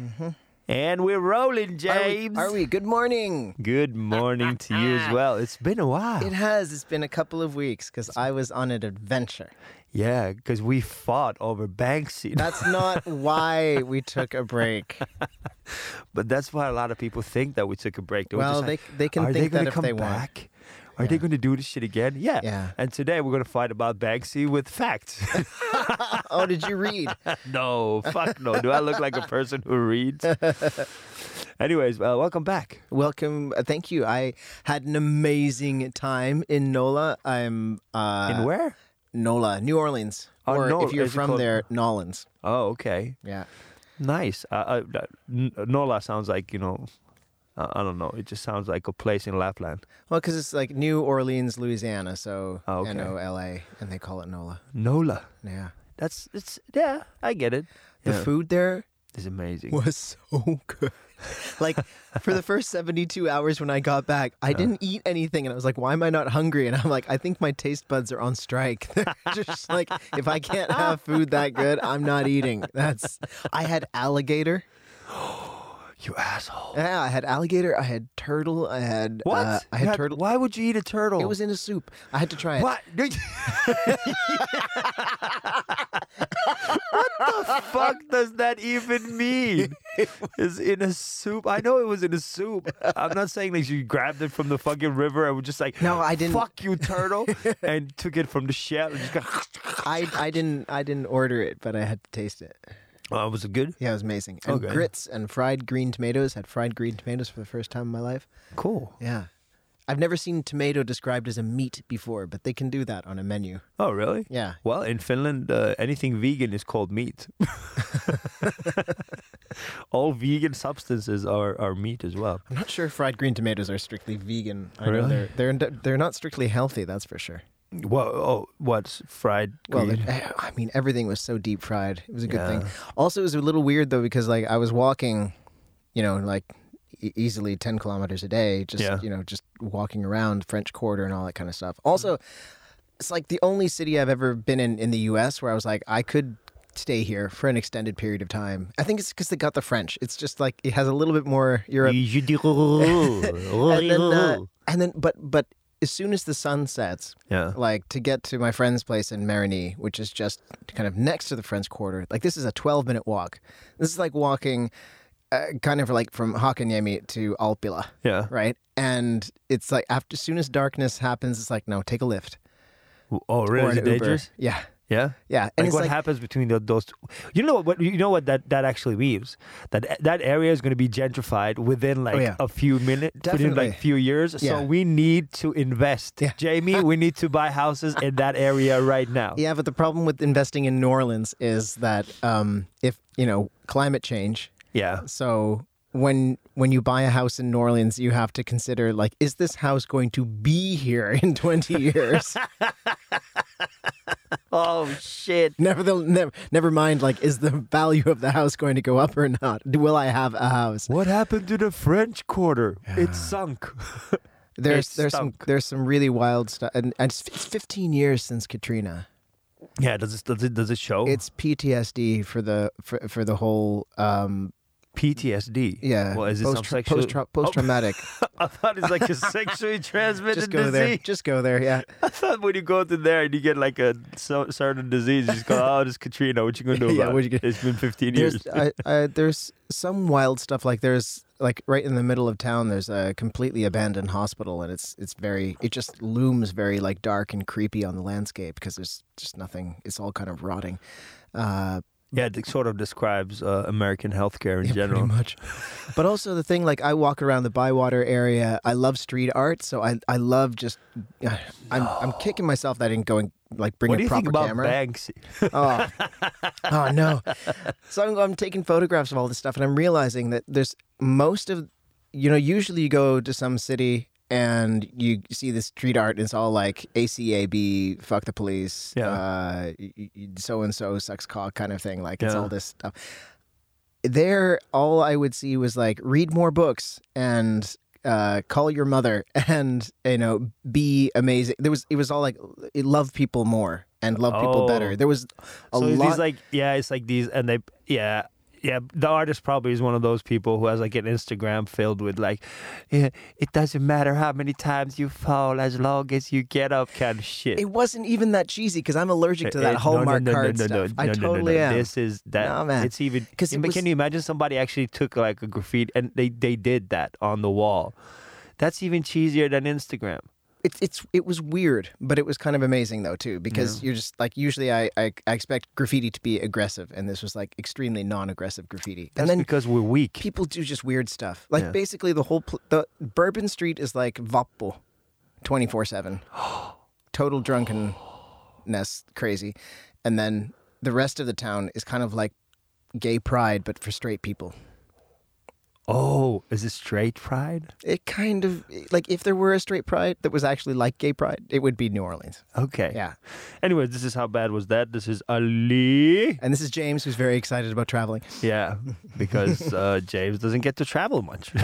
Mm-hmm. And we're rolling, Are we, James. are we? Good morning. Good morning to you as well. It's been a while. It has. It's been a couple of weeks because I was on an adventure. yeah, because we fought over Banksy. That's not why we took a break. but that's why a lot of people think that we took a break. They were Well, just they like, they can are think they that if come they want. Are they going to do this shit again? Yeah. Yeah. And today we're going to fight about Banksy with facts. Oh, did you read? no, fuck no. Do I look like a person who reads? Anyways, uh, welcome back. Welcome. uh, Thank you. I had an amazing time in NOLA. I'm uh, In where? NOLA, New Orleans. Oh, or Nol- if you're from called- there, Nolans. Oh, okay. Yeah. Nice. Uh, uh, uh, Nola sounds like, you know, I don't know. It just sounds like a place in Lapland. Well, because it's like New Orleans, Louisiana, so Oh, okay. N O L A, and they call it NOLA. Nola. Yeah. That's, it's, yeah, I get it. The Yeah. food there is amazing. was so good. like for the first 72 hours when I got back, I uh. didn't eat anything and I was like, why am I not hungry? And I'm like, I think my taste buds are on strike. They're just like if I can't have food that good, I'm not eating. That's I had alligator. You asshole. Yeah, I had alligator, I had turtle, I had What? uh, I You had turtle. Why would you eat a turtle? It was in a soup. I had to try it. What? what the fuck does that even mean? Is in a soup? I know it was in a soup. I'm not saying that you grabbed it from the fucking river and was just like, No, I didn't. Fuck you, turtle, and took it from the shell and just got. I I didn't I didn't order it, but I had to taste it. Oh, was it good? Yeah, it was amazing. And Okay. grits and fried green tomatoes. Had fried green tomatoes for the first time in my life. Cool. Yeah. I've never seen tomato described as a meat before, but they can do that on a menu. Oh, really? Yeah. Well, in Finland, uh, anything vegan is called meat. All vegan substances are, are meat as well. I'm not sure fried green tomatoes are strictly vegan. I know Really? they're they're they're not strictly healthy, that's for sure. What? Oh, what's fried? Well, green? it- I mean everything was so deep fried. It was a good Yeah. thing. Also, it was a little weird though because like I was walking, you know, like e- easily 10 kilometers a day just Yeah. you know just walking around french quarter and all that kind of stuff also it's like the only city i've ever been in in the us where i was like i could stay here for an extended period of time i think it's because they got the french it's just like it has a little bit more europe and then, uh, and then but but as soon as the sun sets yeah. like to get to my friend's place in Marigny, which is just kind of next to the French Quarter. Like this is a 12 minute walk. This is like walking uh, kind of like from Hakaniemi to Alppila, Yeah. right? And it's like after as soon as darkness happens, it's like no, take a Lyft Oh, really? Is it dangerous? Yeah, Yeah. yeah. And like what like happens between the, those? You know what? You know what that, that actually means? That that area is going to be gentrified within like Oh, yeah. a few minutes, within like few years. Yeah. So we need to invest, Yeah. Jamie. we need to buy houses in that area right now. yeah, but the problem with investing in New Orleans is that um, if you know climate change, Yeah. so when when you buy a house in New Orleans, you have to consider like, is this house going to be here in 20 years? Oh shit. Never, never, never mind. Like, is the value of the house going to go up or not? Will I have a house? What happened to the French Quarter? It sunk. There's, It's there's some, there's some really wild stuff, and, and it's, it's 15 years since Katrina. yeah. Does it does it does it show? It's PTSD for the for, for the whole. Um, PTSD. yeah, Well, is it post sexual? post post traumatic. I thought it's like a sexually transmitted Just go disease. there. Just go there. Yeah. I thought when you go to there and you get like a so, certain disease, you just go, "Oh, this Katrina. What you gonna do Yeah, about what it? you gonna- It's been 15 years." There's I, I, there's some wild stuff like there's like right in the middle of town there's a completely abandoned hospital and it's it's very it just looms very like dark and creepy on the landscape because there's just nothing it's all kind of rotting uh yeah, it sort of describes uh, American healthcare in yeah, general. pretty much but also the thing like i walk around the bywater area i love street art so i i love just uh, i'm i'm kicking myself that I didn't go and like bring What a do you proper think about camera Banksy? oh, oh no. So I'm, I'm taking photographs of all this stuff, and I'm realizing that there's most of, you know, usually you go to some city and you see the street art, and it's all like ACAB, fuck the police, Yeah. so and so sucks cock kind of thing. Like it's Yeah. all this stuff. There, all I would see was like read more books and uh, call your mother and you know be amazing. There was it was all like love people more and love people Oh. better. There was a so lot. these like yeah, it's like these, and they yeah, yeah, the artist probably is one of those people who has like an Instagram filled with like, yeah, it doesn't matter how many times you fall as long as you get up kind of shit. It wasn't even that cheesy because I'm allergic to Eh, that eh, no, no, Hallmark no, no, card no, stuff. no, I no, no, no, totally no. am. This is that. No, man. It's even 'Cause it was- can you imagine somebody actually took like a graffiti and they they did that on the wall? That's even cheesier than Instagram. It's it's it was weird, but it was kind of amazing though too because you're just like usually I, I I expect graffiti to be aggressive and this was like extremely non-aggressive graffiti. That's and then because we're weak. people do just weird stuff. Like Yeah. basically the whole pl- the Bourbon Street is like Vappu, twenty four seven, total drunkenness, crazy, and then the rest of the town is kind of like gay pride but for straight people. Oh, is it straight pride? It kind of like if there were a straight pride that was actually like gay pride, it would be New Orleans. Okay. Yeah. Anyway, this is how bad was that? This is Ali. And this is James, who's very excited about traveling. Yeah, because uh, James doesn't get to travel much.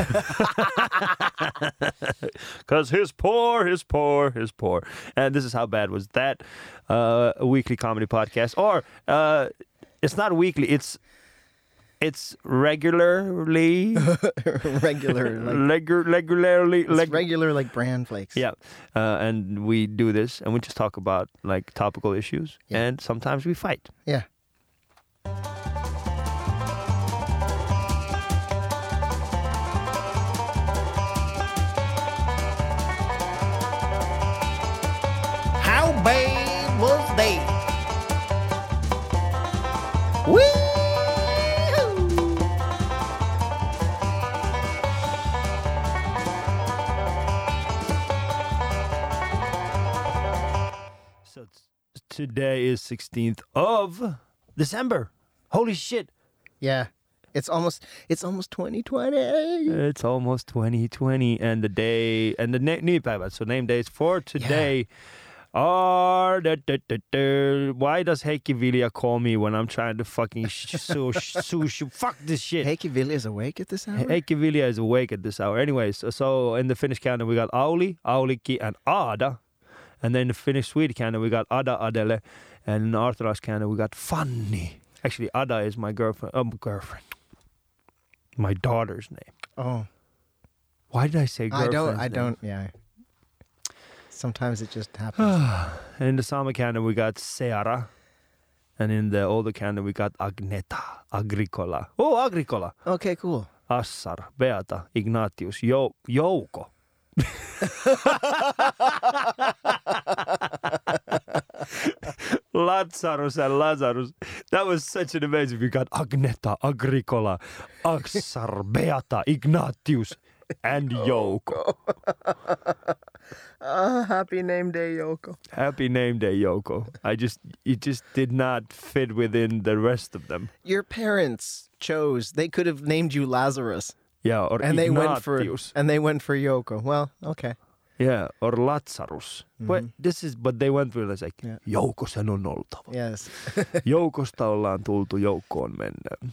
Because he's poor, he's poor, he's poor. And this is how bad was that? Uh, a weekly comedy podcast. Or uh, it's not weekly, it's it's regularly, regular, like Legu- regularly, it's leg- regular, like bran flakes. yeah. Uh, and we do this and we just talk about like topical issues. Yeah. And sometimes we fight. yeah. Today is 16th of December. Holy shit. Yeah, it's almost it's almost 2020. It's almost 2020 and the day and the na- na- so name days for today are da, da, da, why does Heikki Vilja call me when I'm trying to fucking sh- so so sh- fuck this shit. Heikki Ville is awake at this hour. Heikki Vilja is awake at this hour. Anyways, so, so in the Finnish calendar we got Auli, Aulikki, and Ada. And then the Finnish Swedish calendar we got Ada Adele. And in the Orthodox calendar we got Fanny. Actually, Ada is my girlfriend. Um, girlfriend. My daughter's name. Oh, Why did I say girlfriend? I don't. I don't. Yeah. Sometimes it just happens. And in the Sami calendar we got Seara. And in the older calendar we got Agneta, Agricola. Oh, Agricola. okay, cool. Assar, Beata, Ignatius, Jou- Jouko. Lazarus and Lazarus. That was such an amazing. We got Agneta, Agricola, Assar, Beata, Ignatius, and Yoko. Ah, happy name day, Yoko. Happy name day, Yoko. I just, it just did not fit within the rest of them. Your parents chose. They could have named you Lazarus, Yeah, or and they went for Ignatius. and they went for Yoko. Well, okay. Yeah, or Lazarus. But this is, but they went it's like, Yeah. Jouko sen on oltava. Yes. Joukosta ollaan tultu, joukkoon mennään.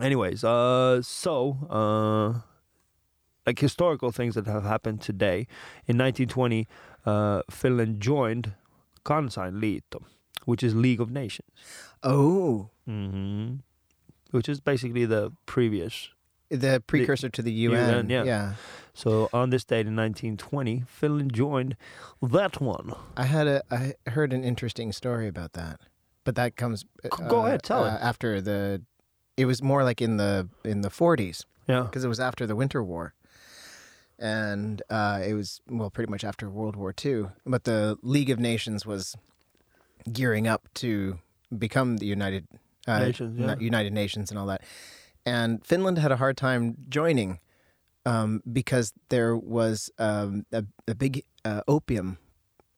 Anyways, uh, so, uh, like historical things that have happened today. In 1920, uh, Finland joined Kansainliitto, which is League of Nations. Oh, hmm Which is basically the previous. the precursor to the UN. UN, yeah. yeah. So on this date in 1920, Finland joined that one. I had a I heard an interesting story about that, but that comes. G- go ahead, tell uh, it. After the, it was more like in the in the 40s Yeah. because it was after the Winter War, and uh, it was well pretty much after World War II. But the League of Nations was gearing up to become the United uh, Nations, yeah. United Nations and all that, and Finland had a hard time joining um, because there was um, a, a big uh, opium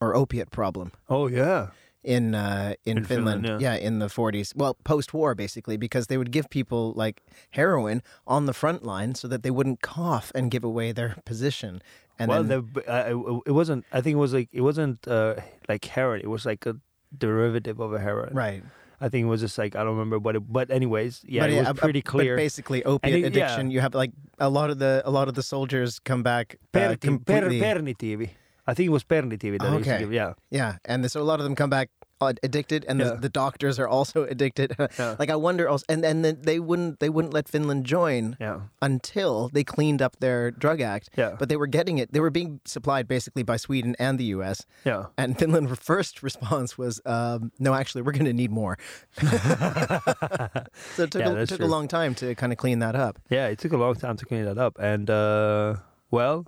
or opiate problem Oh yeah. in uh, in, In Finland. Finland, yeah. in the 40s. Well, post-war basically, because they would give people like heroin on the front line so that they wouldn't cough and give away their position. And well, then, the, uh, it wasn't. I think it was like it wasn't uh, like heroin. It was like a derivative of a heroin. right, I think it was just like I don't remember what it. But anyways, yeah, but it was uh, pretty but clear. basically, opiate yeah. addiction. You have like a lot of the a lot of the soldiers come back uh, Perti- per, completely. pernitiivi. I think it was pernitiivi that they used to Okay. give. Yeah, yeah, and so a lot of them come back addicted, and Yeah. the, the doctors are also addicted. Yeah. like I wonder, also, and and then they wouldn't they wouldn't let Finland join Yeah. until they cleaned up their drug act. Yeah. But they were getting it. They were being supplied basically by Sweden and the U.S. Yeah. And Finland's first response was, um, "No, actually, we're going to need more." so it took, a, took true. a long time to kind of clean that up. Yeah, it took a long time to clean that up, and uh, well,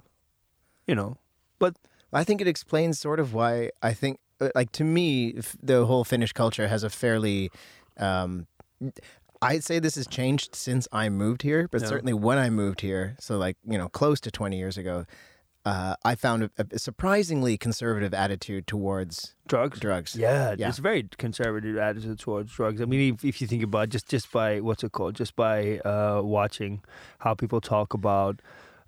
you know, but I think it explains sort of why I think, uh, like to me, f- the whole Finnish culture has a fairly. Um, I'd say this has changed since I moved here, but Yeah. certainly when I moved here, so like you know, close to twenty years ago, uh, I found a, a surprisingly conservative attitude towards drugs. drugs. Yeah, Yeah. it's a very conservative attitude towards drugs. I mean, if, if you think about it, just just by what's it called, just by uh, watching how people talk about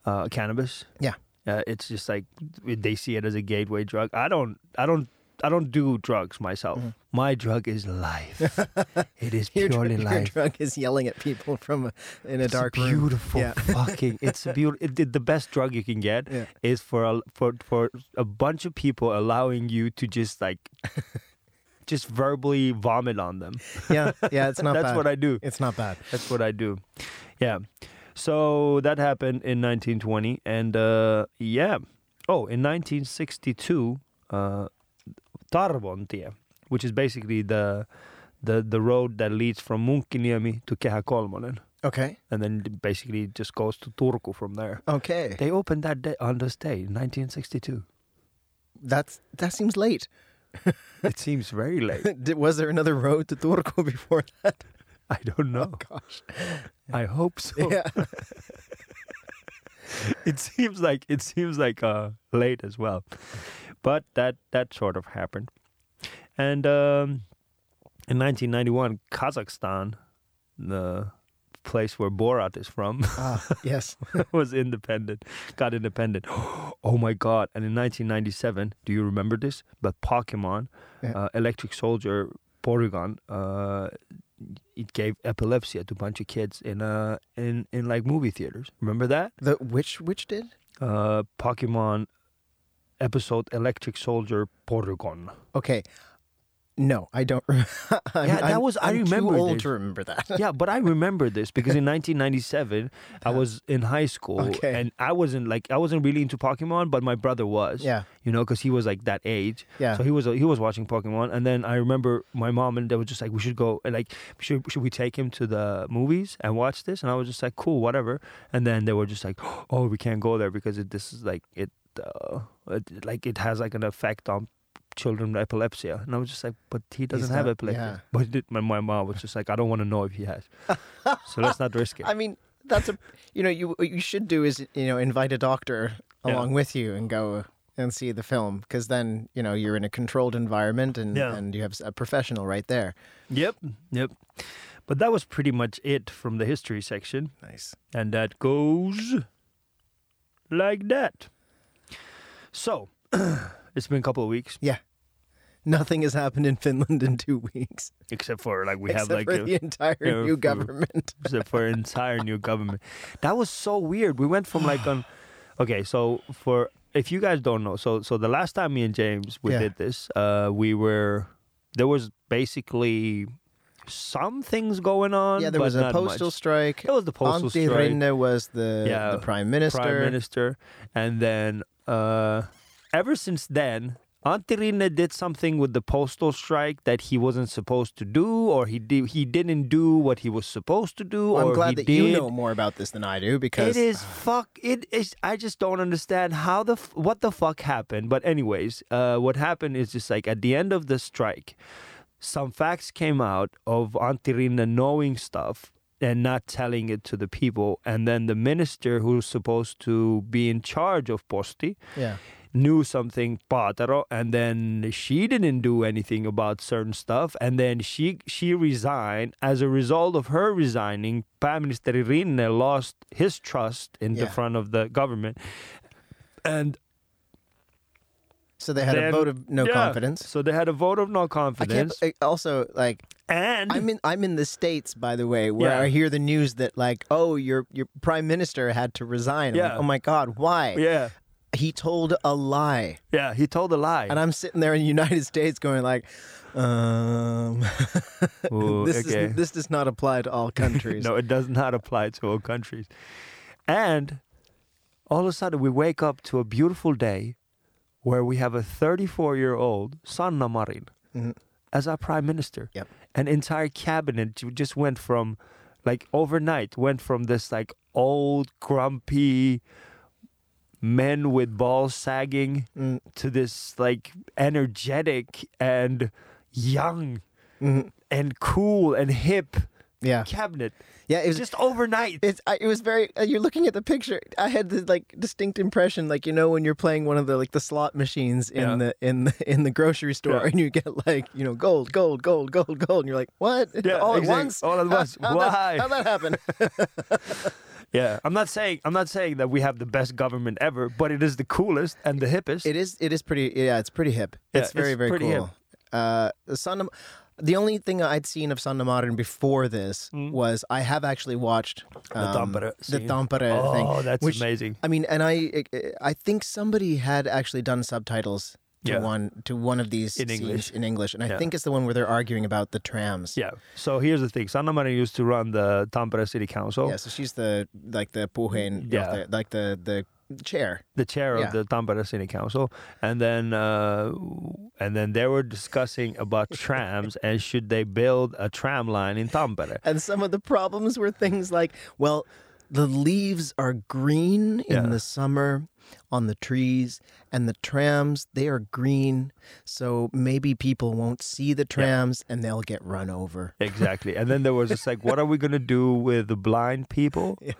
uh, cannabis. Yeah. uh, it's just like they see it as a gateway drug. I don't, I don't, I don't do drugs myself. My drug is life. it is Mm-hmm. Your, purely dr- your drug is yelling at people from a, in a It's dark room. beautiful Yeah. fucking. It's a beautiful. It, the best drug you can get Yeah. is for a for for a bunch of people allowing you to just like just verbally vomit on them. Yeah, yeah, it's not That's bad. what I do. It's not bad. That's what I do. Yeah. So that happened in 1920, and uh, yeah. Oh, in 1962, uh, Tarvontie, which is basically the the the road that leads from Munkkiniemi to Kehä Kolmonen, Okay. and then basically just goes to Turku from there. Okay. They opened that day on this day, in 1962. That's that seems late. it seems very late. Did, was there another road to Turku before that? I don't know. Gosh. I hope so. Yeah. it seems like it seems like uh, late as well, but that that sort of happened. And um, in 1991, Kazakhstan, the place where Borat is from, ah, yes. was independent, got independent. Oh my God! And in 1997, do you remember this? But Pokemon, Yeah. uh, Electric Soldier, Porygon, uh, it gave epilepsy to a bunch of kids in uh in in like movie theaters. Remember that? The which which did? uh, Pokemon episode Electric Soldier Porygon. Okay. No, I don't. I'm, Yeah, that I'm- was- I remember Too old this. to remember that. yeah, but I remember this because in 1997 I was in high school Okay. and I wasn't like I wasn't really into Pokemon, but my brother was. Yeah. You know, because he was like that age. Yeah. So he was he was watching Pokemon, and then I remember my mom and they were just like, "We should go and like should should we take him to the movies and watch this?" And I was just like, "Cool, whatever." And then they were just like, "Oh, we can't go there because it, this is like it, uh, it like it has like an effect on." Children with epilepsy, and I was just like, "But he doesn't have epilepsy." yeah. But it, my my mom was just like, "I don't want to know if he has, so let's not risk it." I mean, that's a you know you what you should do is you know invite a doctor Yeah. along with you and go and see the film because then you know you're in a controlled environment and Yeah. and you have a professional right there. Yep, yep. But that was pretty much it from the history section. Nice. And that goes like that. So, it's been a couple of weeks, Yeah. Nothing has happened in Finland in two weeks, except for like we except have like for a, the entire you know, new government. except for entire new government. That was so weird. We went from like on Okay, so for if you guys don't know, so so the last time me and James we Yeah. did this, uh we were there was basically some things going on. yeah, there was a postal much. strike. It was the postal Antti strike. Rinne was the Yeah, the prime minister. prime minister. And then uh, ever since then, Antti Rinne did something with the postal strike that he wasn't supposed to do, or he did, he didn't do what he was supposed to do, Well, I'm glad that did. you know more about this than I do because It is fuck. It is. I just don't understand how the f- what the fuck happened. But anyways, uh, what happened is just like at the end of the strike, some facts came out of Antti Rinne knowing stuff and not telling it to the people, and then the minister who's supposed to be in charge of Posti yeah. knew something Paatero and then she didn't do anything about certain stuff. And then she she resigned. As a result of her resigning Prime Minister Rinne lost his trust in the front of the government. And So they had a vote of no yeah, confidence. so they had a vote of no confidence I- Also, like and I'm in I'm in the states, by the way, where Yeah. I hear the news that like, oh, your your prime minister had to resign. I'm like, Yeah. oh my God, why? yeah He told a lie, yeah he told a lie and I'm sitting there in the United States going like, Um, Ooh, this okay. is, this does not apply to all countries. no, it does not apply to all countries. And all of a sudden, we wake up to a beautiful day where we have a 34 year old Sanna Marin Mhm. as our prime minister. Yep. An entire cabinet just went from, like, overnight, went from this, like, old, grumpy men with balls sagging Mm, to this, like, energetic and young mhm. and cool and hip Yeah, cabinet. yeah. It was Just overnight. It's, I, it was very. Uh, you're looking at the picture. I had the like distinct impression, like you know, when you're playing one of the like the slot machines in Yeah. the in the in the grocery store, Yeah. and you get like you know gold, gold, gold, gold, gold, and you're like, what? Yeah, all exactly. at once? All at once. how'd Why? That, how'd that happen? Yeah, I'm not saying I'm not saying that we have the best government ever, but it is the coolest and the hippest. it is. It is pretty. Yeah, it's pretty hip. Yeah, it's very it's very cool. Uh, the Sanna, the only thing I'd seen of Sanna Marin before this Mm. was I have actually watched The um, Tampere the scene. Tampere thing. oh, that's which- amazing. I mean, and I I think somebody had actually done subtitles to Yeah. one to one of these In English. in English, and I Yeah. think it's the one where they're arguing about the trams. Yeah. So here's the thing: Sanna Marin used to run the Tampere City Council, Yeah, so she's the like the puheen, Yeah. the, like the the chair. the chair Yeah. of the Tampere City Council, and then uh, and then they were discussing about trams and should they build a tram line in Tampere. And some of the problems were things like, well, the leaves are green Yeah. in the summer on the trees, and the trams they are green, so maybe people won't see the trams and they'll get run over. Exactly. And then there was just like, what are we going to do with the blind people Yeah.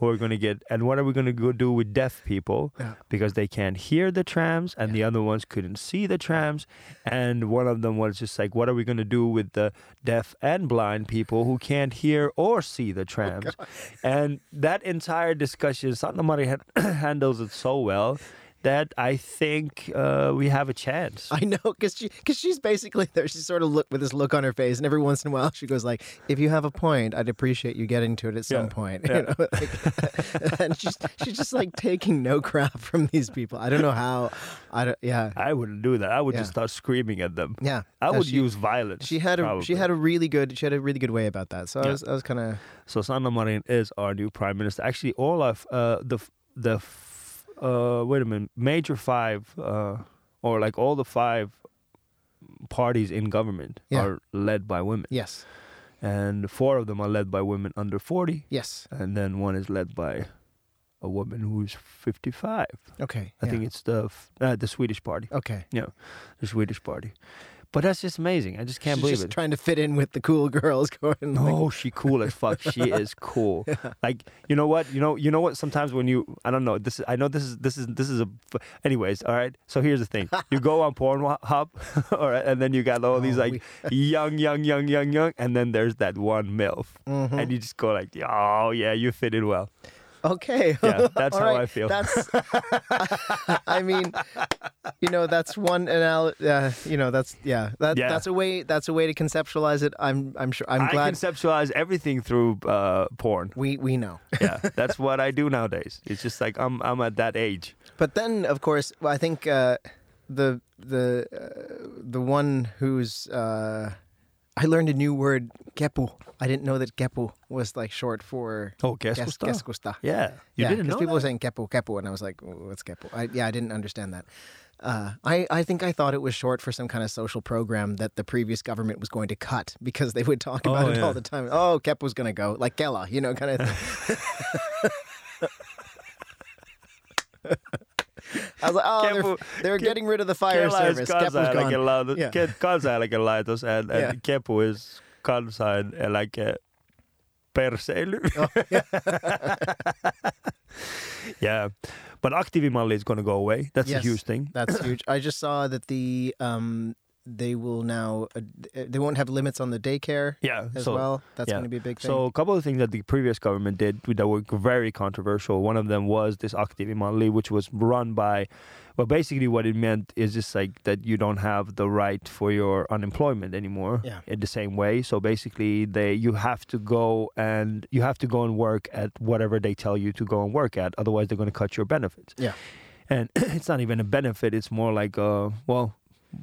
Who are going to get, and what are we going to go do with deaf people Yeah. because they can't hear the trams and the other ones couldn't see the trams. And one of them was just like, what are we going to do with the deaf and blind people who can't hear or see the oh, trams? and that entire discussion, Sanna Mari handles it so well. That I think uh, we have a chance. I know, because she, cause she's basically there. She sort of look with this look on her face, and every once in a while she goes like, "If you have a point, I'd appreciate you getting to it at some Yeah, point." yeah. You know, like, and she's she's just like taking no crap from these people. I don't know how. I don't. Yeah, I wouldn't do that. I would Yeah. just start screaming at them. yeah. I No, would she, use violence. She had a she had a really good she had a really good way about that. So I was I was kind of So Sanna Marin is our new prime minister. Actually, all of uh, the the uh, wait a minute, major five uh, or like all the five parties in government Yeah. are led by women, yes and four of them are led by women under forty, yes and then one is led by a woman who's fifty-five. okay I yeah. think it's the uh, the Swedish party, okay. Yeah. The Swedish party. But that's just amazing. I just can't She's believe just it. trying to fit in with the cool girls going. like, No, she cool as fuck. She is cool. Like you know what? You know you know what? Sometimes when you I don't know this is I know this is this is this is a. Anyways, all right. So here's the thing: you go on Pornhub, all right, and then you got all these Oh, like young, young, young, young, young, and then there's that one milf, mhm. and you just go like, oh yeah, you fit in well. Okay. Yeah, that's how right. I feel. That's. I mean, you know, that's one anal. Uh, you know, that's yeah. That Yeah. that's a way. That's a way to conceptualize it. I'm. I'm sure. I'm I glad conceptualize everything through uh, porn. we we know. Yeah, that's what I do nowadays. It's just like I'm I'm at that age. But then, of course, I think uh, the the uh, the one who's uh, I learned a new word, kepu. I didn't know that kepu was like short for Oh, kes- keskusta. keskusta. Yeah, you yeah, didn't know people that? were saying kepu kepu, and I was like, "What's kepu?" I, yeah, I didn't understand that. Uh, I I think I thought it was short for some kind of social program that the previous government was going to cut because they would talk about Oh, it all the time. Oh, kepu's going to go like Kela, you know, kind of. thing. I was like, oh, Kepu- they're, they're Ke- getting rid of the fire Kela service. is kansaneläkelaitos, Yeah. Ke- kansaneläkelaitos and, and Yeah. Kepu is kansaneläke perseily. Oh, yeah. But aktiivimalli is going to go away. That's Yes. a huge thing. That's huge. I just saw that the um they will now uh, they won't have limits on the daycare Yeah. as so, well. That's yeah. going to be a big thing. So a couple of things that the previous government did that were very controversial. One of them was this aktiivimalli, which was run by, well, basically what it meant is just like that you don't have the right for your unemployment anymore Yeah. in the same way. So basically, they you have to go and you have to go and work at whatever they tell you to go and work at. Otherwise, they're going to cut your benefits. Yeah. And it's not even a benefit. It's more like, uh, well,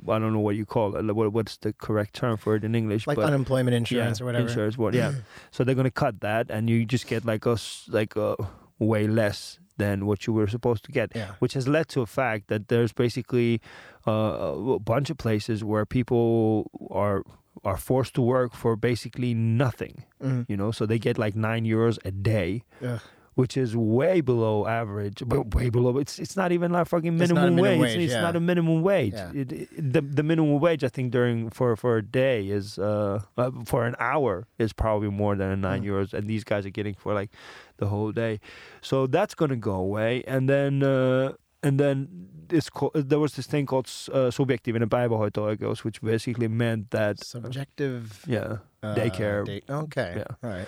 I don't know what you call it. What, what's the correct term for it in English? like but unemployment insurance yeah, or whatever. Insurance board, yeah. so they're gonna cut that, and you just get like a s- like a way less than what you were supposed to get, Yeah. which has led to a fact that there's basically uh, a bunch of places where people are are forced to work for basically nothing. Mhm. You know, so they get like nine euros a day. Ugh. Which is way below average, but way below. It's it's not even like fucking It's not a minimum, minimum wage. wage, It's yeah. not a minimum wage. Yeah. It, it, the the minimum wage I think during for for a day is uh, uh for an hour is probably more than a nine Mm. euros, and these guys are getting for like the whole day. So that's gonna go away, and then uh, and then it's called, there was this thing called uh, subjektiivinen päivähoito-oikeus, which basically meant that Subjective yeah, uh, Daycare. day- Okay. Yeah. All right.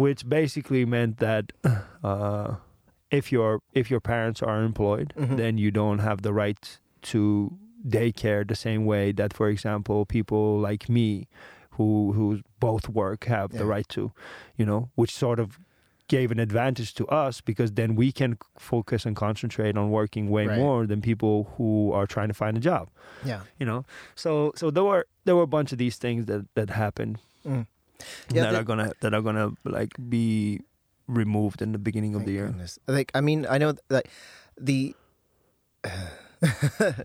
Which basically meant that uh, if your if your parents are employed, Mhm. then you don't have the right to daycare the same way that, for example, people like me, who who both work, have the right to, you know, which sort of gave an advantage to us because then we can focus and concentrate on working way Right. more than people who are trying to find a job Yeah. you know so so there were there were a bunch of these things that that happened Mm. Yeah, that are gonna that are gonna like be removed in the beginning of the year. goodness. Like, I mean, I know that the.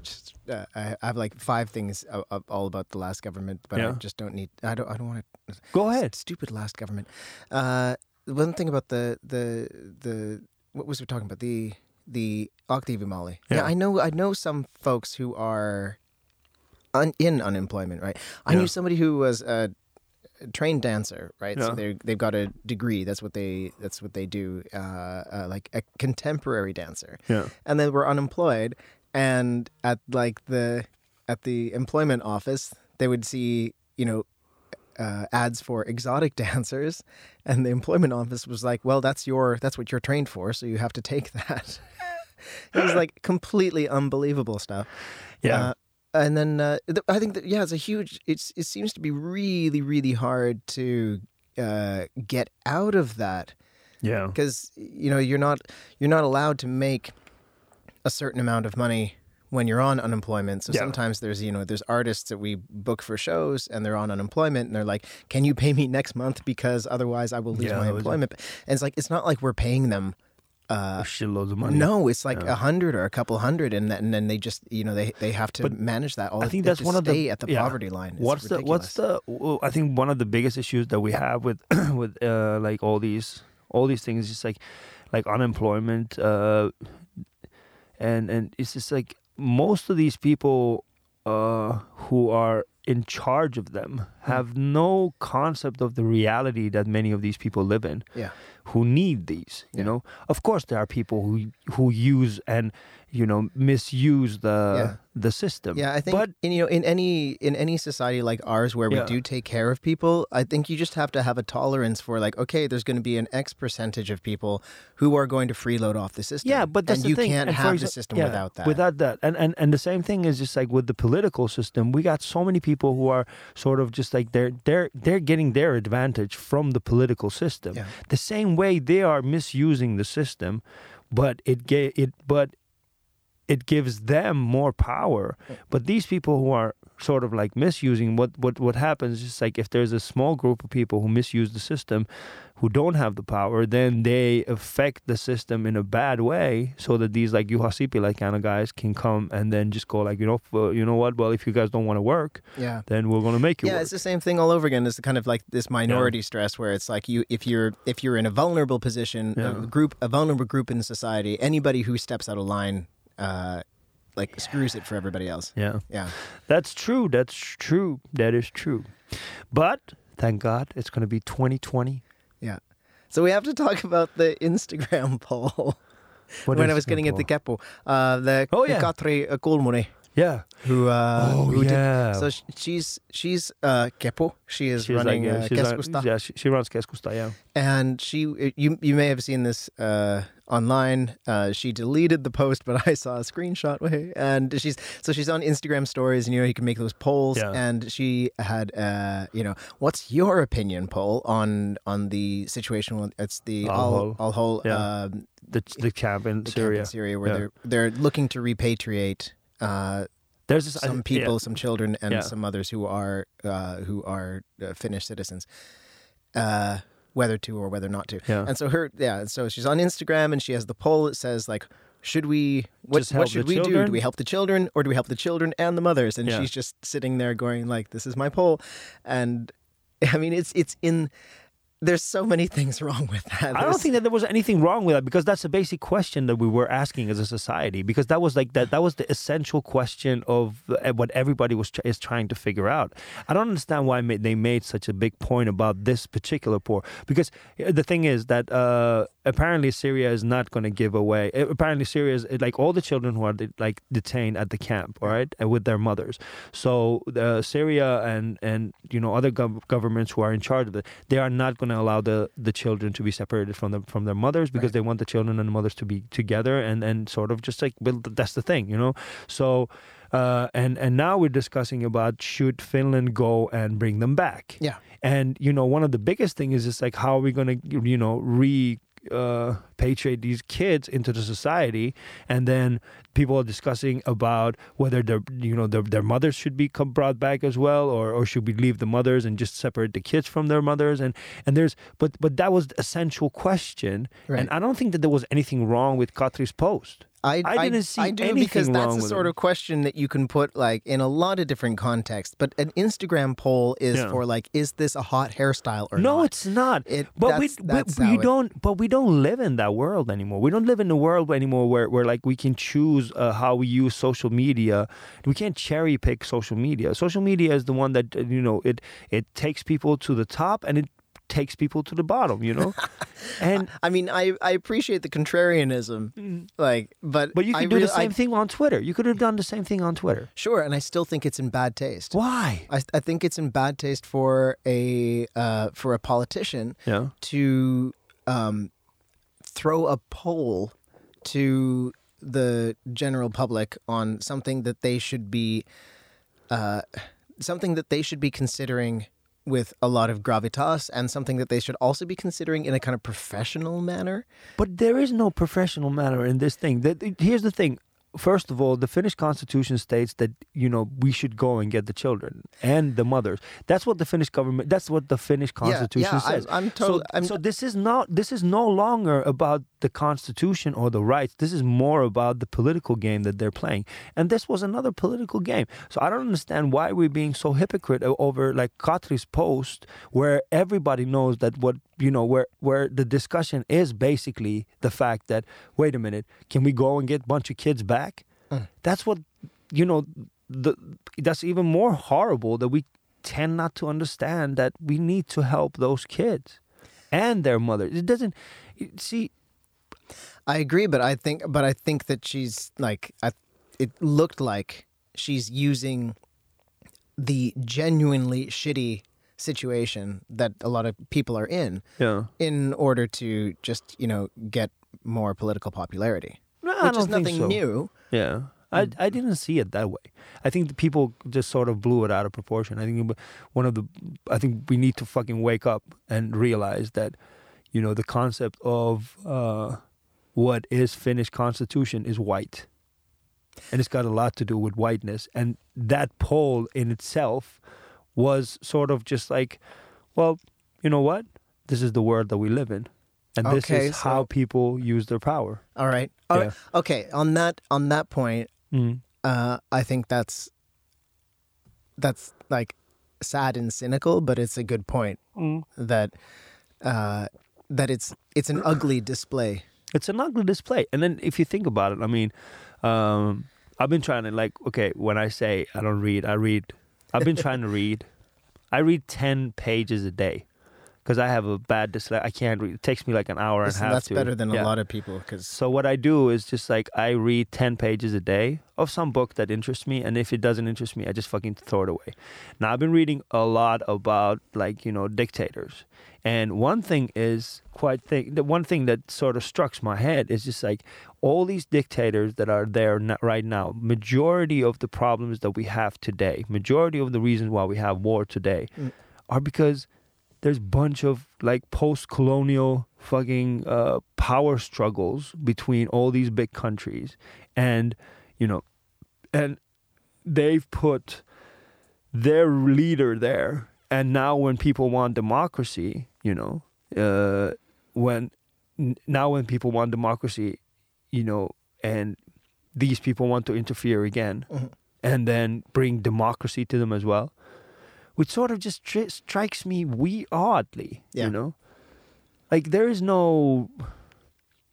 just, uh, I I have like five things all about the last government, but I just don't need. I don't. I don't want to. Go ahead. Stupid last government. Uh, one thing about the the the what was we talking about the the Aktiivimalli. Yeah. Yeah. I know. I know some folks who are un, in unemployment. Right. I Yeah. knew somebody who was a trained dancer. Right. So they they've got a degree. That's what they that's what they do. Uh, uh, like a contemporary dancer Yeah. and then were unemployed and at like the at the employment office they would see you know uh, ads for exotic dancers and the employment office was like well that's your that's what you're trained for so you have to take that it was like completely unbelievable stuff Yeah. Uh, and then uh, th- I think that yeah, it's a huge. It's it seems to be really really hard to uh, get out of that yeah. because you know you're not you're not allowed to make a certain amount of money when you're on unemployment. So Yeah. sometimes there's you know there's artists that we book for shows and they're on unemployment and they're like, "Can you pay me next month because otherwise I will lose Yeah, my employment?" And it's like it's not like we're paying them. Uh, Shitloads of money. no, it's like a Yeah. hundred or a couple hundred, and, that, and then they just you know they they have to But manage that. All I think that's one of the- at the yeah. poverty line. It's what's the what's the? well, I think one of the biggest issues that we have with with uh, like all these all these things is just like like unemployment uh, and and it's just like most of these people uh, who are in charge of them have no concept of the reality that many of these people live in yeah who need these you Yeah. know of course there are people who who use and you know misuse the Yeah. the system Yeah, I think but in, you know in any in any society like ours where we Yeah. do take care of people, I think you just have to have a tolerance for like okay, there's going to be an X percentage of people who are going to freeload off the system. Yeah, but that's and the you thing. can't And have the system yeah, without that. Without that, and, and and the same thing is just like with the political system. We got so many people who are sort of just like they're they're they're getting their advantage from the political system. Yeah. The same way they are misusing the system, but it ga- it but it gives them more power. But these people who are sort of like misusing what what what happens is like if there's a small group of people who misuse the system who don't have the power, then they affect the system in a bad way, so that these like Juha Sipilä kind of guys can come and then just go like, you know, well, you know what? Well, if you guys don't want to work, yeah. then we're gonna make you Yeah, work. it's the same thing all over again. It's kind of like this minority stress where it's like you if you're if you're in a vulnerable position, Yeah. a group a vulnerable group in society, anybody who steps out of line uh like screws it for everybody else. yeah, Yeah. that's true. That's true. That is true. But thank God, it's gonna be 2020. Yeah. So we have to talk about the Instagram poll. When I was getting at the? Kepu, uh, the Oh, yeah. Katri Kulmuni, yeah. who uh, oh who yeah. did. So she's she's uh, Kepu. She is She's running like, uh, uh, Keskusta, yeah, she, she runs Keskusta. Yeah. and she you you may have seen this uh, online. Uh, she deleted the post, but I saw a screenshot. Way, and she's so she's on Instagram stories, and you know you can make those polls. Yeah. And she had uh, you know what's your opinion poll on on the situation? It's the Al Hol. Al Hol. Yeah. Um, The the camp in the camp Syria. in Syria, where Yeah. they're they're looking to repatriate uh, There's this, some yeah. people, some children, and Yeah. some others who are uh, who are uh, Finnish citizens, uh, whether to or whether not to. Yeah. And so her, yeah. So she's on Instagram, and she has the poll that says like, should we? What, what should we do? children? Do we help the children, or do we help the children and the mothers? And Yeah. she's just sitting there going like, "This is my poll," and I mean, it's it's in. There's so many things wrong with that. I don't think that there was anything wrong with that because that's a basic question that we were asking as a society because that was like that that was the essential question of what everybody was is trying to figure out. I don't understand why they made such a big point about this particular poor because uh, the thing is that uh, apparently Syria is not going to give away. uh, Apparently Syria is like all the children who are de- like detained at the camp, all right, and with their mothers. So uh, Syria and and you know other gov- governments who are in charge of it, they are not going to allow the the children to be separated from the from their mothers because Right. they want the children and the mothers to be together and and sort of just like well, that's the thing, you know. So. Uh, and and now we're discussing about should Finland go and bring them back? Yeah. And you know, one of the biggest things is like how are we going to you know re uh, patriate these kids into the society, and then people are discussing about whether their you know their, their mothers should be brought back as well, or or should we leave the mothers and just separate the kids from their mothers? And and there's but but that was the essential question, Right. and I don't think that there was anything wrong with Katri's post. I, I didn't see I do anything because that's the sort it. of question that you can put like in a lot of different contexts. But an Instagram poll is Yeah. for like, is this a hot hairstyle or not? no, not? it's not. It- but we, that's- we, that's we it- don't. But we don't live in that world anymore. We don't live in a world anymore where, where like we can choose uh, how we use social media. We can't cherry pick social media. Social media is the one that uh, you know it it takes people to the top and it takes people to the bottom. You know, and I mean, I, I appreciate the contrarianism, like, but but you I could do really- the same I- thing on Twitter. You could have done the same thing on Twitter. Sure, and I still think it's in bad taste. Why? I, I think it's in bad taste for a uh, for a politician Yeah. to um, throw a poll to the general public on something that they should be uh, something that they should be considering with a lot of gravitas and something that they should also be considering in a kind of professional manner. But there is no professional manner in this thing. Here's the thing. First of all, the Finnish constitution states that you know we should go and get the children and the mothers. That's what the Finnish government. That's what the Finnish constitution yeah, I'm- says. I'm totally- So, I'm- so this is not. This is no longer about the constitution or the rights. This is more about the political game that they're playing. And this was another political game. So I don't understand why we're being so hypocrite over like Katri's post, where everybody knows that what you know where where the discussion is basically the fact that wait a minute, can we go and get a bunch of kids back? Mm. That's what you know. The that's even more horrible that we tend not to understand that we need to help those kids and their mothers. It doesn't see. I agree, but I think, but I think that she's like, I, it looked like she's using the genuinely shitty situation that a lot of people are in Yeah. in order to just you know get more political popularity, No, I don't is nothing think so. new. Yeah. I, I didn't see it that way. I think the people just sort of blew it out of proportion. I think one of the I think we need to fucking wake up and realize that you know the concept of uh, what is Finnish constitution is white, and it's got a lot to do with whiteness. And that poll in itself was sort of just like, well, you know what? This is the world that we live in, and this Okay, is so- how people use their power. All right, All right. Yeah. okay. On that on that point, Mm. uh, I think that's that's like sad and cynical, but it's a good point Mm. that uh, that it's it's an ugly display. it's an ugly display. And then if you think about it, I mean, um, I've been trying to like, okay, when I say I don't read, I read. I've been trying to read. I read ten pages a day because I have a bad dyslexia. I can't read. It takes me like an hour and a half that's to. better than yeah. a lot of people because So what I do is just like I read ten pages a day of some book that interests me, and if it doesn't interest me, I just fucking throw it away. Now I've been reading a lot about like you know dictators, and one thing is quite thing. The one thing that sort of struck my head is just like all these dictators that are there right now. Majority of the problems that we have today, majority of the reasons why we have war today, Mm. are because there's a bunch of like post-colonial fucking uh, power struggles between all these big countries and you know and they've put their leader there, and now when people want democracy, you know, uh, when now when people want democracy, you know, and these people want to interfere again, Mhm. and then bring democracy to them as well, which sort of just tri- strikes me we oddly, Yeah. you know, like there is no.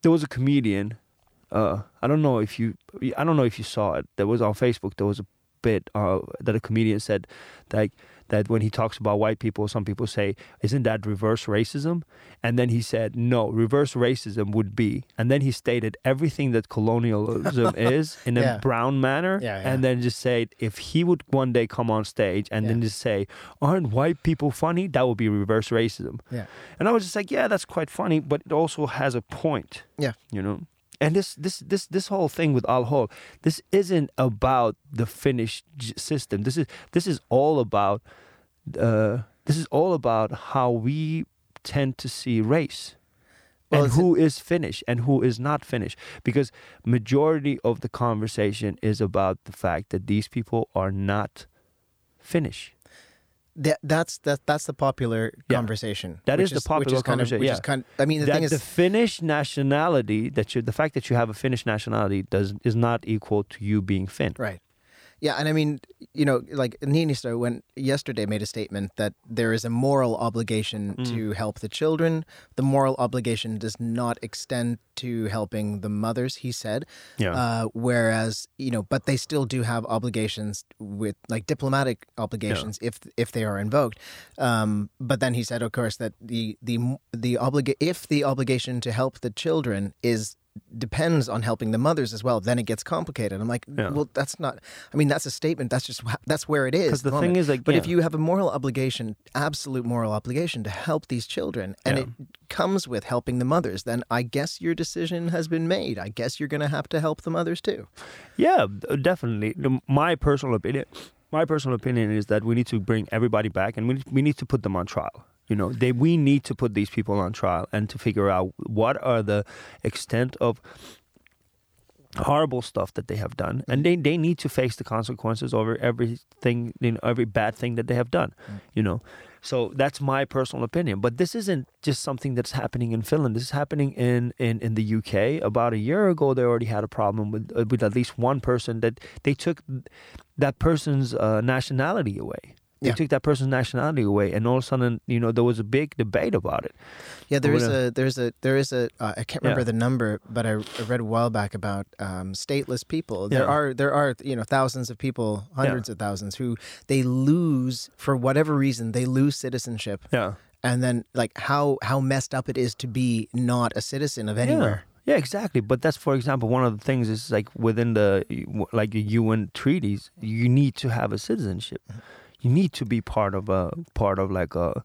There was a comedian. Uh, I don't know if you. I don't know if you saw it. There was on Facebook. There was a bit uh, that a comedian said, like that when he talks about white people, some people say, "Isn't that reverse racism?" And then he said, "No, reverse racism would be." And then he stated everything that colonialism is in a brown manner, Yeah, yeah. and then just said, if he would one day come on stage and then just say, "Aren't white people funny?" That would be reverse racism. Yeah. And I was just like, "Yeah, that's quite funny, but it also has a point." Yeah. you know. And this this this this whole thing with Al Hol, this isn't about the Finnish system. This is this is all about uh, this is all about how we tend to see race Well, and who is Finnish and who is not Finnish. Because majority of the conversation is about the fact that these people are not Finnish. That, that's that that's the popular Yeah. conversation. That is, is the popular kind of, conversation, Which yeah. is kind. I mean, the that thing is, the Finnish nationality that you the fact that you have a Finnish nationality does is not equal to you being Finn. Right. Yeah, and I mean, you know, like Niinistö went yesterday made a statement that there is a moral obligation Mm. to help the children. The moral obligation does not extend to helping the mothers, he said. Yeah. Uh, whereas, you know, but they still do have obligations with like diplomatic obligations if if they are invoked. Um, but then he said, of course, that the the the obliga- if the obligation to help the children is depends on helping the mothers as well, then it gets complicated. I'm like, Yeah. well, that's not. I mean, that's a statement. That's just that's where it is. Because the the thing moment. is, like, But yeah. if you have a moral obligation, absolute moral obligation to help these children, and Yeah. it comes with helping the mothers, then I guess your decision has been made. I guess you're going to have to help the mothers too. Yeah, uh, definitely. My personal opinion, my personal opinion is that we need to bring everybody back, and we we need to put them on trial. You know, they we need to put these people on trial and to figure out what are the extent of horrible stuff that they have done, and they they need to face the consequences over everything, you know, every bad thing that they have done. You know. So that's my personal opinion. But this isn't just something that's happening in Finland. This is happening in, in, in the UK. About a year ago, they already had a problem with uh, with at least one person that they took that person's uh, nationality away. They Yeah. took that person's nationality away, and all of a sudden, you know, there was a big debate about it. Yeah, there is a there's a there is a uh, I can't remember Yeah. the number, but I, I read a while back about um, stateless people. There Yeah. are there are you know thousands of people, hundreds of thousands who they lose for whatever reason they lose citizenship, Yeah. and then like how how messed up it is to be not a citizen of anywhere. Yeah. Yeah, exactly. But that's, for example, one of the things is like within the like the UN treaties, you need to have a citizenship. You need to be part of a part of like a.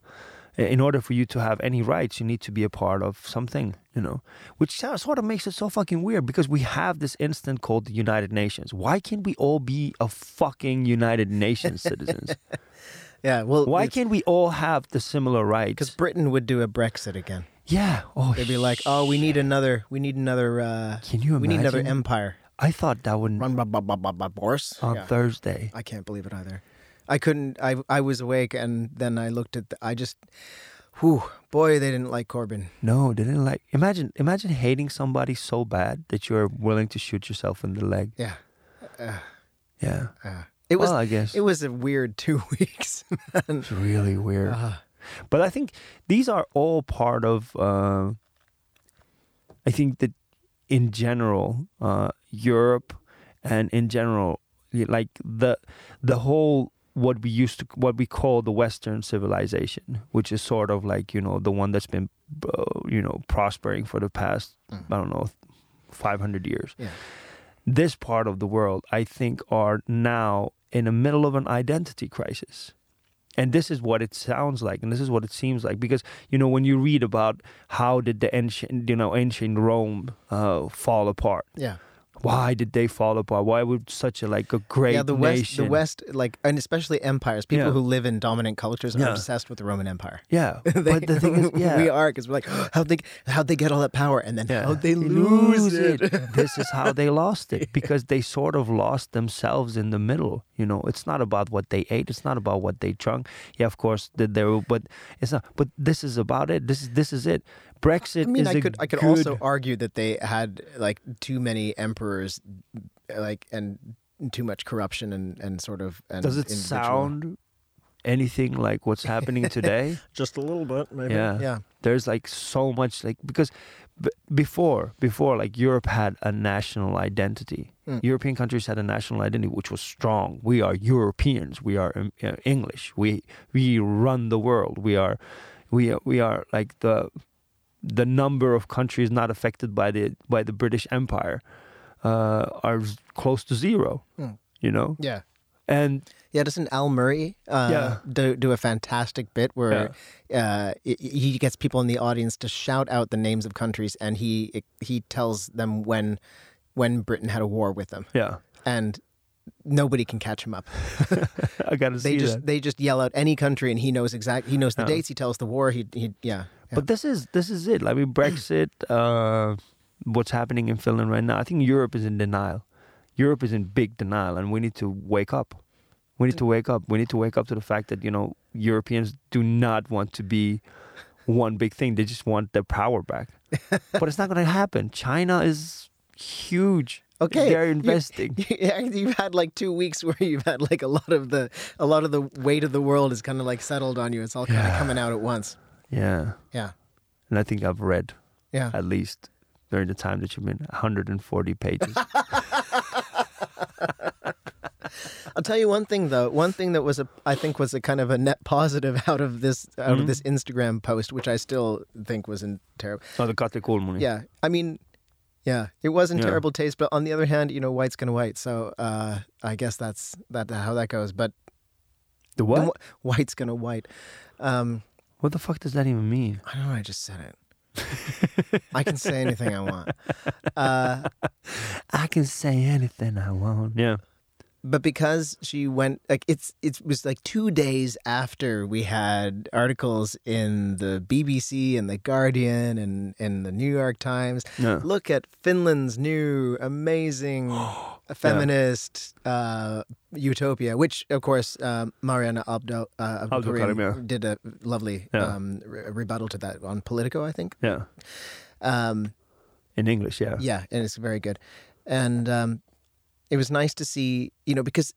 In order for you to have any rights, you need to be a part of something, you know, which sort of makes it so fucking weird because we have this instant called the United Nations. Why can't we all be a fucking United Nations citizens? Yeah, well, Why can't we all have the similar rights? Because Britain would do a Brexit again. yeah, oh, They'd be like, "Oh, we need another. We need another. Uh, Can you imagine? we need another empire." I thought that would Run, blah, Boris. on Yeah. Thursday. I can't believe it either. I couldn't. I I was awake, and then I looked at. The, I just, whew, boy, they didn't like Corbyn. No, they didn't like. Imagine, imagine hating somebody so bad that you're willing to shoot yourself in the leg. Yeah, uh, Yeah. uh, it was. well, I guess it was a weird two weeks. man. it's really weird. Uh, But I think these are all part of. Uh, I think that in general, uh, Europe and in general, like the the whole what we used to what we call the Western civilization, which is sort of like you know the one that's been uh, you know prospering for the past Mm. I don't know five hundred years. yeah, This part of the world, I think, are now in the middle of an identity crisis. And this is what it sounds like, and this is what it seems like, because you know when you read about how did the ancient, you know, ancient Rome uh, fall apart, yeah, Why did they fall apart? Why would such a like a great yeah, the West, nation? the West, like, and especially empires, people Yeah. who live in dominant cultures are Yeah. obsessed with the Roman Empire. Yeah, They- but the thing is, yeah, we are because we're like, how'd they, how'd they get all that power, and then how'd they lose, it? this is how they lost it because they sort of lost themselves in the middle. You know, it's not about what they ate. It's not about what they drunk. Yeah, of course, were, but it's not. But this is about it. This is this is it. Brexit I mean, is I a could I could good, also argue that they had like too many emperors, like and too much corruption and and sort of. And Does it individual- sound anything like what's happening today? just a little bit? Maybe. Yeah. Yeah. There's like so much like because b- before before like Europe had a national identity. Mm. European countries had a national identity which was strong. We are Europeans. We are um, uh, English. We we run the world. We are we are, we are like the the number of countries not affected by the by the British Empire uh, are close to zero. Mm. You know, Yeah. and Yeah, doesn't Al Murray uh, Yeah. do, do a fantastic bit where uh, he- he gets people in the audience to shout out the names of countries, and he he tells them when when Britain had a war with them, yeah, and nobody can catch him up. I gotta They see just that. they just yell out any country, and he knows exact. He knows the Yeah. dates. He tells the war. He he yeah. yeah. But this is this is it. I mean, Brexit. Uh, what's happening in Finland right now? I think Europe is in denial. Europe is in big denial, and we need to wake up. We need to wake up. We need to wake up to the fact that you know Europeans do not want to be one big thing. They just want their power back. but it's not going to happen. China is huge. Okay, they're investing. Yeah, you've had like two weeks where you've had like a lot of the a lot of the weight of the world is kind of like settled on you. It's all kind of coming out at once. yeah, Yeah, and I think I've read yeah. at least during the time that you've been 140 pages. I'll tell you one thing though. One thing that was a I think was a kind of a net positive out of this out Mhm. of this Instagram post, which I still think was in terrible. oh, the Katri Kulmuni. Yeah, I mean, yeah, it was in Yeah. terrible taste. But on the other hand, you know, white's gonna white. So uh, I guess that's that how that goes. But The what? the white's gonna white. Um, What the fuck does that even mean? I don't know. I just said it. I can say anything I want. Uh, I can say anything I want. Yeah. But because she went like it's it was like two days after we had articles in the BBC and the Guardian and in the New York Times. Yeah. Look at Finland's new amazing feminist uh, utopia, which of course um, Mariana Abdo, uh, yeah. did a lovely Yeah. um, re- rebuttal to that on Politico, I think. Yeah. Um, In English, yeah. yeah, and it's very good. And um, it was nice to see, you know, because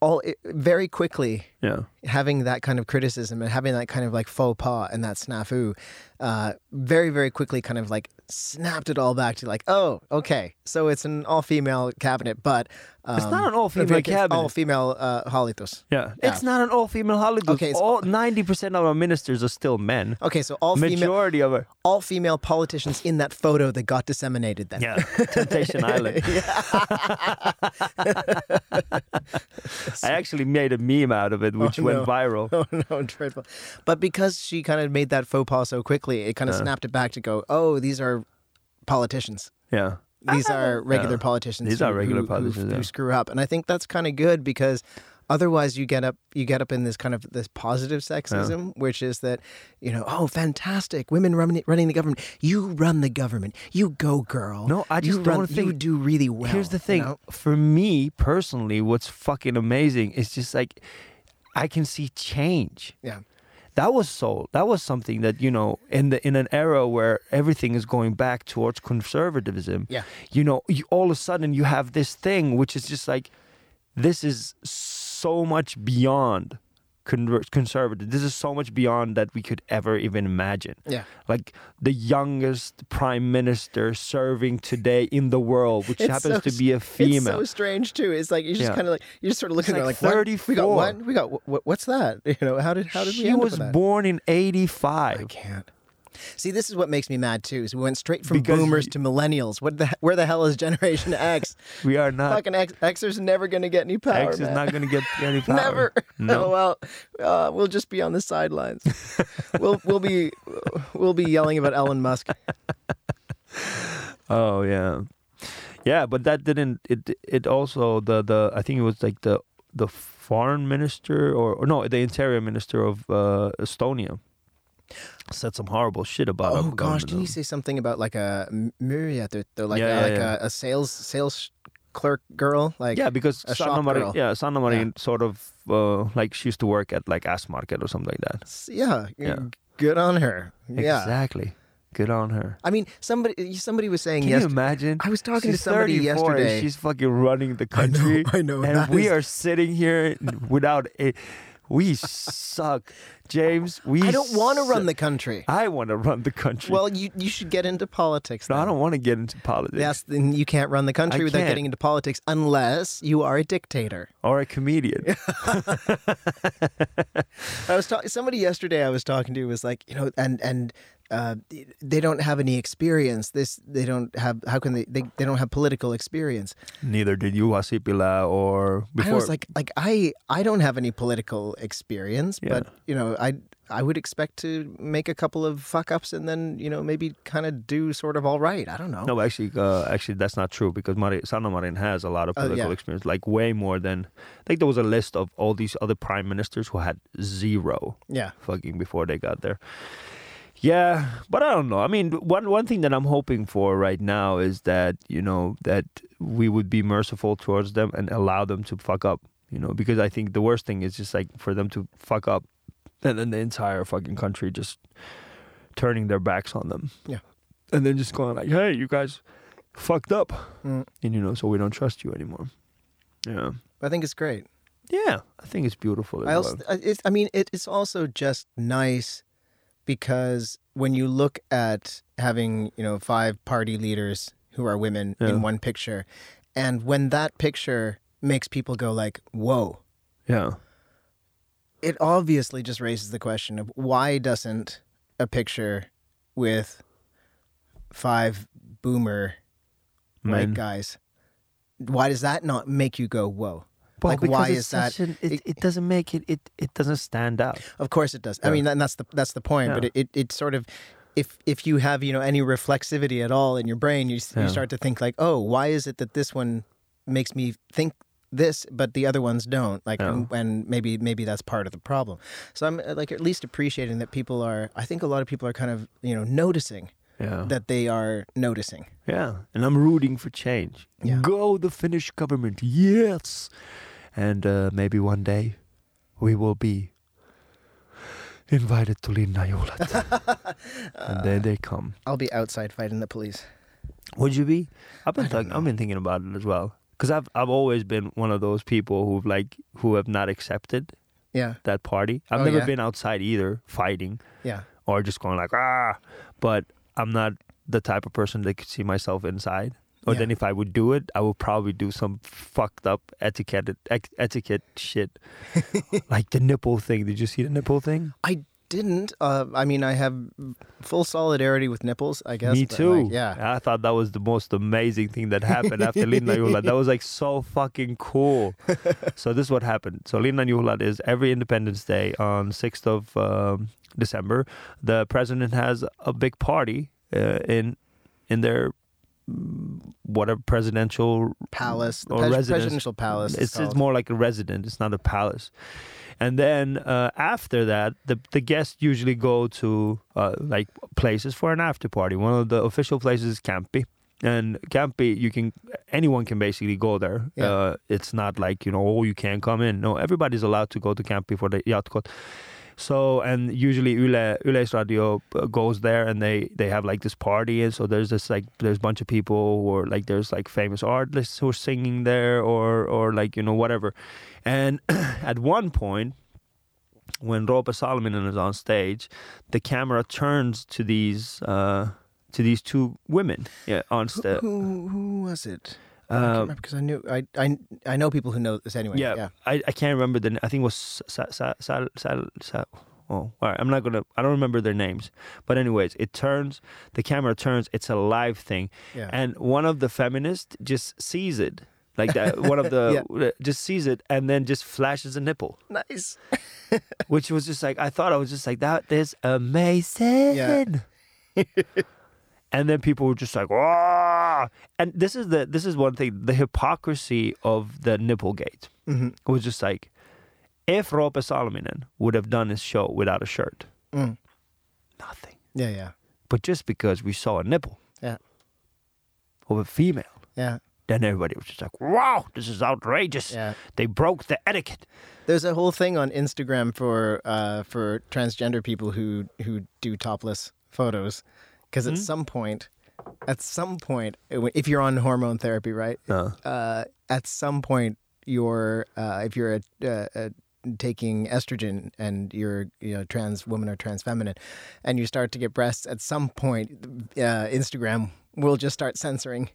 all it, very quickly Yeah. Having that kind of criticism and having that kind of like faux pas and that snafu, uh, very very quickly kind of like snapped it all back to like, oh, okay, so it's an all female cabinet, but um, It's not an all-female like, cabinet. all female uh, hallitus. Yeah. Yeah. It's not an all female Hollywood. Okay, it's- all 90% of our ministers are still men. Okay, so all female Majority of our. all female politicians in that photo that got disseminated then. Yeah. Temptation Island. I actually made a meme out of it, which Oh, went viral. Oh no, dreadful. But because she kind of made that faux pas so quickly, it kind of Yeah. snapped it back to go, oh, these are politicians. Yeah. These oh. are regular Yeah. politicians. These who- are regular who- who- politicians, who, yeah. screw up, and I think that's kind of good because otherwise you get up you get up in this kind of this positive sexism, which is that you know, oh, fantastic, women running running the government. You run the government. You go, girl. No, I you just don't run, think- you do really well. Here's the you thing. know? For me personally, what's fucking amazing is just like I can see change. Yeah. That was so. That was something that you know, in the in an era where everything is going back towards conservatism. Yeah. You know, you, all of a sudden you have this thing which is just like, this is so much beyond conver- conservative. This is so much beyond that we could ever even imagine. Yeah. Like the youngest prime minister serving today in the world, which It's happens so to be a It's female. so strange too. It's like you just Yeah. kind of like you just sort of look It's at like like what? We got 34. what? We got what, what's that? You know how did how did we she up was born in 85. I 85. can't. See, this is what makes me mad too. Is we went straight from Because boomers you- to millennials. What the where the hell is Generation X? We are not. Fucking X, Xers never gonna get any power. X is man. not going to get any power. Never. No. Well, uh, we'll just be on the sidelines. we'll we'll be we'll be yelling about Elon Musk. Oh yeah, Yeah, but that didn't. It it also the the I think it was like the the foreign minister or, or no the interior minister of uh, Estonia said some horrible shit about. Oh gosh, didn't he say something about like a myriad, though, like Yeah, a, yeah, like yeah. A, a sales sales clerk girl? Like yeah, because a Sanna shop Marin, girl. yeah, Sanna Marin sort of uh, like she used to work at like S-Market or something like that. yeah, Yeah. good on her. Yeah, exactly. Good on her. I mean somebody somebody was saying Can you imagine? I was talking She's to somebody 34 and yesterday. she's fucking running the I know, country. I know, And we is- are sitting here without a. We suck, James. We. I don't want to run the country. I want to run the country. Well, you you should get into politics. no, I don't want to get into politics Yes, then you can't run the country I without can't. getting into politics unless you are a dictator. or a comedian. I was talking. Somebody yesterday I was talking to was like, you know, and and uh, they don't have any experience. This they don't have. How can they? They, they don't have political experience. Neither did Juha Sipilä, or before. I was like, like I I don't have any political experience, Yeah. but you know, I I would expect to make a couple of fuck ups and then you know maybe kind of do sort of all right. I don't know. no, actually, uh, actually, that's not true because Mari, Sanna Marin has a lot of Oh, political yeah. experience, like way more than. I think there was a list of all these other prime ministers who had zero. Yeah. fucking before they got there. Yeah, but I don't know. I mean, one one thing that I'm hoping for right now is that you know that we would be merciful towards them and allow them to fuck up. You know, because I think the worst thing is just like for them to fuck up, and then the entire fucking country just turning their backs on them. Yeah. and then just going like, "Hey, you guys fucked up," Mm. and you know, so we don't trust you anymore. Yeah, I think it's great. yeah, I think it's beautiful. I also, well. It's, I mean, it, it's also just nice because when you look at having, you know, five party leaders who are women Yeah. in one picture, and when that picture makes people go like, "Whoa," Yeah, it obviously just raises the question of why doesn't a picture with five boomer Men. white guys, why does that not make you go, "Whoa"? Well, like, why is that? an- it, it- it doesn't make it, it. It doesn't stand out. Of course it does. I mean, and that's the that's the point. But Yeah. it, it, it sort of, if if you have you know any reflexivity at all in your brain, you Yeah. you start to think like, oh, why is it that this one makes me think this, but the other ones don't? Like, Yeah. and, and maybe maybe that's part of the problem. So I'm uh, like at least appreciating that people are. I think a lot of people are kind of you know noticing Yeah. that they are noticing. yeah. And I'm rooting for change. Yeah. Go the Finnish government. Yes. And uh, maybe one day we will be invited to Linnajuhlat. and then they come. I'll be outside fighting the police. Would you be? I've been I've been thinking about it as well. Because I've I've always been one of those people who've like who have not accepted Yeah, that party. I've Oh, never yeah? been outside either fighting. yeah. or just going like ah but i'm not the type of person that could see myself inside or Yeah. then if i would do it i would probably do some fucked up etiquette etiquette shit like the nipple thing did you see the nipple thing I didn't. Uh, I mean, I have full solidarity with nipples. I guess. me too like, yeah. i thought that was the most amazing thing that happened after Linna Juhlat. that was like so fucking cool so this is what happened so Linna Juhlat is every independence day on 6th of um, december the president has a big party uh, in in their mm, a presidential palace, or pres- residence. presidential palace. It's, it's more like a resident. It's not a palace. And then uh, after that, the the guests usually go to uh, like places for an after party. One of the official places is Kämpi. And Kämpi, you can anyone can basically go there. Yeah. Uh, it's not like you know, oh, you can't come in. No, everybody's allowed to go to Kämpi for the yacht So and usually Yle Yleisradio uh, goes there and they they have like this party and so there's this like there's a bunch of people or like there's like famous artists who are singing there or or like you know whatever. And at one point when Roope Salminen is on stage, the camera turns to these uh to these two women yeah on Who, stage. who, who was it? I can't Um, remember because I knew I, I I know people who know this anyway. yeah, yeah. I, I can't remember the. I think it was Sal. Sal, Sal, Sal, Sal oh, all right. I'm not gonna. I don't remember their names. But anyways, it turns. The camera turns. It's a live thing, Yeah. and one of the feminists just sees it. Like that, one of the just sees it and then just flashes a nipple, nice. which was just like I thought I was just like that is amazing. and then people were just like, "Wah!" And this is the this is one thing: the hypocrisy of the Nipplegate. hmm It was just like, if Roope Salminen would have done his show without a shirt, Mm. nothing. Yeah, yeah, But just because we saw a nipple Yeah. of a female, yeah, then everybody was just like, "Wow, this is outrageous! yeah. They broke the etiquette." There's a whole thing on Instagram for uh, for transgender people who who do topless photos, because at Hmm? some point, at some point, if you're on hormone therapy, right? Uh, Uh, at some point, you're uh, if you're a, a taking estrogen and you're you know trans woman or trans feminine, and you start to get breasts, at some point, uh, Instagram will just start censoring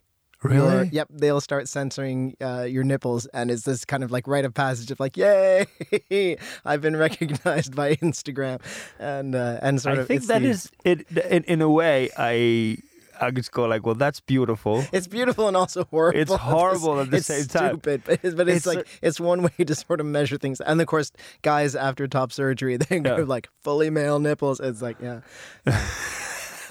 your- yep, they'll start censoring uh, your nipples, and it's this kind of like rite of passage of like, "Yay, I've been recognized by Instagram," and uh, and sort I of. think it's that the- is it. In, in a way, I I just go like, "Well, that's beautiful." It's beautiful and also horrible. It's horrible at the it's same time. Stupid, but it's, but it's, It's like it's one way to sort of measure things. And of course, guys after top surgery, they go Yeah. like fully male nipples. It's like yeah.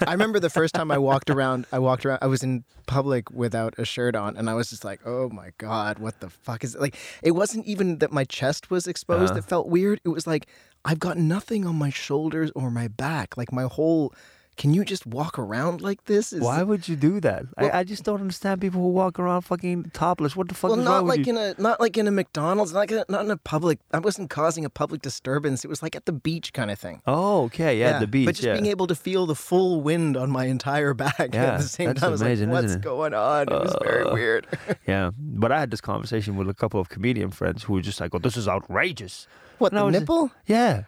I remember the first time I walked around. I walked around. I was in public without a shirt on, and I was just like, "Oh my god, what the fuck is it?" like?" It wasn't even that my chest was exposed. Uh-huh. It felt weird. It was like I've got nothing on my shoulders or my back. Like my whole. Can you just walk around like this? Is Why would you do that? Well- I, I just don't understand people who walk around fucking topless. What the fuck Well, is not wrong like with you? in a not like in a McDonald's, not like a, not in a public. I wasn't causing a public disturbance. It was like at the beach kind of thing. oh, okay, yeah, the beach. But just yeah. being able to feel the full wind on my entire back Yeah, at the same time, I was amazing, like, "What's isn't it?" going on?" It was very Uh, weird. yeah, but I had this conversation with a couple of comedian friends who were just like, "Oh, this is outrageous." what And the was just- nipple? Yeah.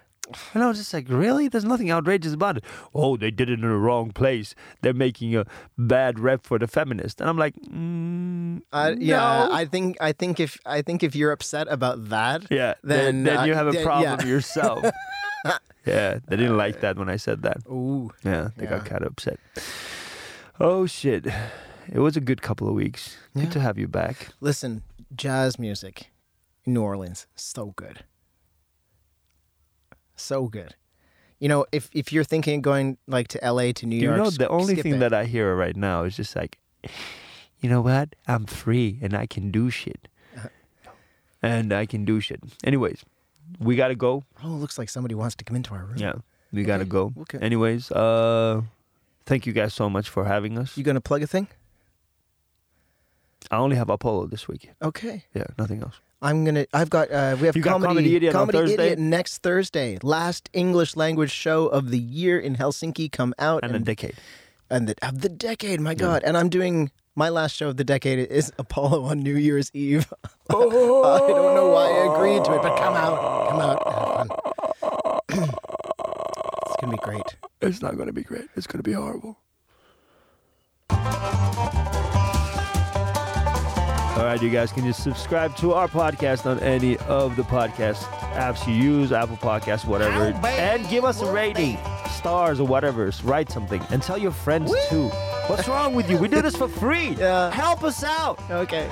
And I was just like, really? There's nothing outrageous about it. Oh, they did it in the wrong place. They're making a bad rep for the feminist. And I'm like, mm, Uh, yeah, no. I think I think if I think if you're upset about that, yeah, then, then, then uh, you have a then- problem yeah. yourself. yeah, they didn't like that when I said that. ooh, Yeah, they got kind of upset. Oh, shit. It was a good couple of weeks. Yeah. Good to have you back. listen, jazz music in New Orleans, so good, so good. You know, if if you're thinking of going like to L.A. to New you York, you know, the only thing it. that I hear right now is just like, you know what? I'm free and I can do shit. Uh-huh. And I can do shit. Anyways, we gotta go. Oh, looks like somebody wants to come into our room. Yeah, we gotta go. okay. Anyways, uh, thank you guys so much for having us. You gonna plug a thing? I only have Apollo this week. Okay. Yeah, nothing else. I'm gonna. I've got. Uh, we have You comedy. Comedy Idiot Comedy? Idiot next Thursday. Last English language show of the year in Helsinki. Come out And a and decade. and the, of the decade. My God! And I'm doing my last show of the decade is Apollo on New Year's Eve. Oh. I don't know why I agreed to it, but come out, come out, have fun. it's gonna be great. It's not gonna be great. It's gonna be horrible. All right, you guys can just subscribe to our podcast on any of the podcast apps you use, Apple Podcasts, whatever, and give us a rating, stars or whatever. Write something and tell your friends too. What's wrong with you? We do this for free. Yeah. Help us out. Okay.